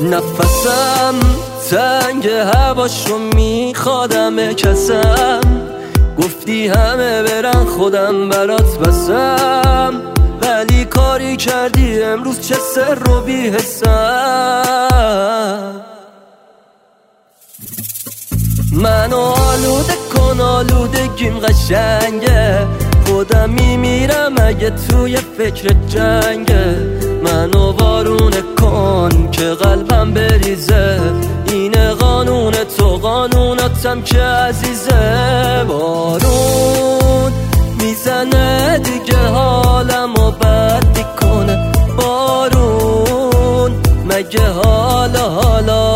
نفسم تنگ هواشو میخوادم کسم گفتی همه برن خودم برات بسم. ولی کاری کردی امروز چه سر رو بی حسم منو آلوده کن آلودگیم قشنگه. خودم میمیرم اگه توی فکر جنگه. منو وارونه کن که قلبم بریزه. اینه قانون تو قانوناتم که عزیزه. بارون می‌زنه دیگه حالم و بد می‌کنه. بارون مگه حالا حالا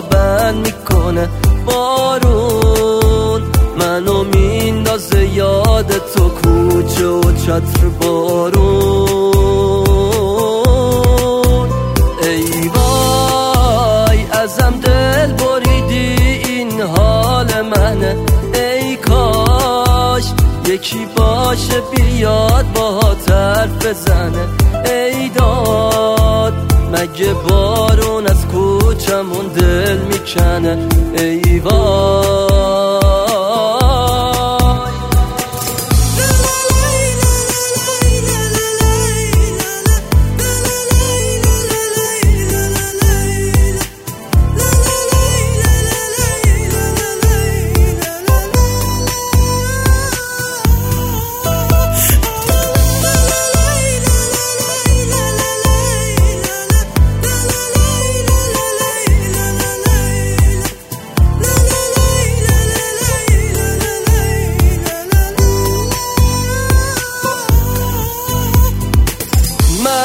بند می‌کنه؟ بارون منو میندازه یاد تو کوچه و چتر. بارون ازم دل بریدی این حال منه. ای کاش یکی باشه بیاد با حرف بزنه. ای داد مگه بارون از کوچمون دل می‌کنه؟ ای وای.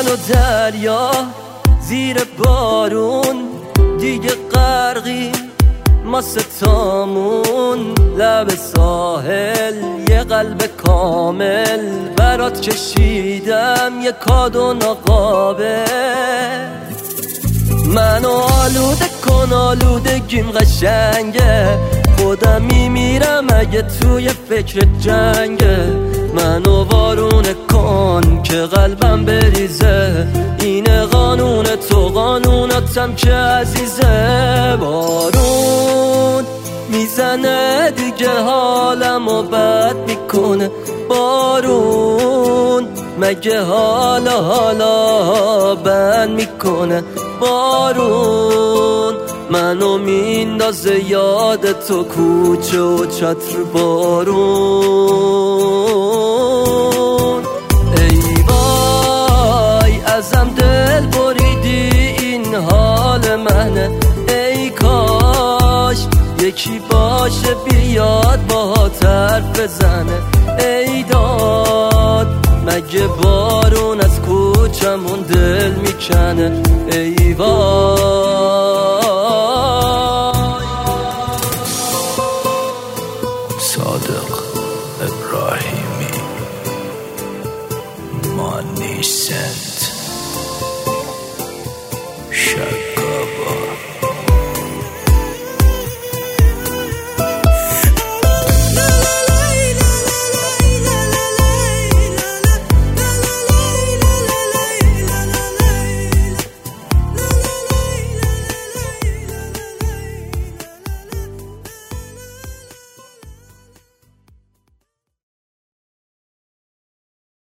و دریا زیر بارون دیگه غرقی ما ستامون. لب ساحل یه قلب کامل. برات کشیدم یه کادو ناقابل منو آلوده کن آلودگیم قشنگه. خودم میمیرم اگه توی فکر جنگه. منو وارونه کن که قلبم بریزه. اینه قانون تو قانوناتم که عزیزه. بارون می‌زنه دیگه حالم و بد می‌کنه. بارون مگه حالا حالا بند می‌کنه. بارون منو میندازه یاد تو کوچه و چتر. بارون یکی باشه بیاد با حرف بزنه. ایداد مگه بارون از کوچمون دل می‌کنه؟ ای وای. صادق ابراهیمی ما نیستند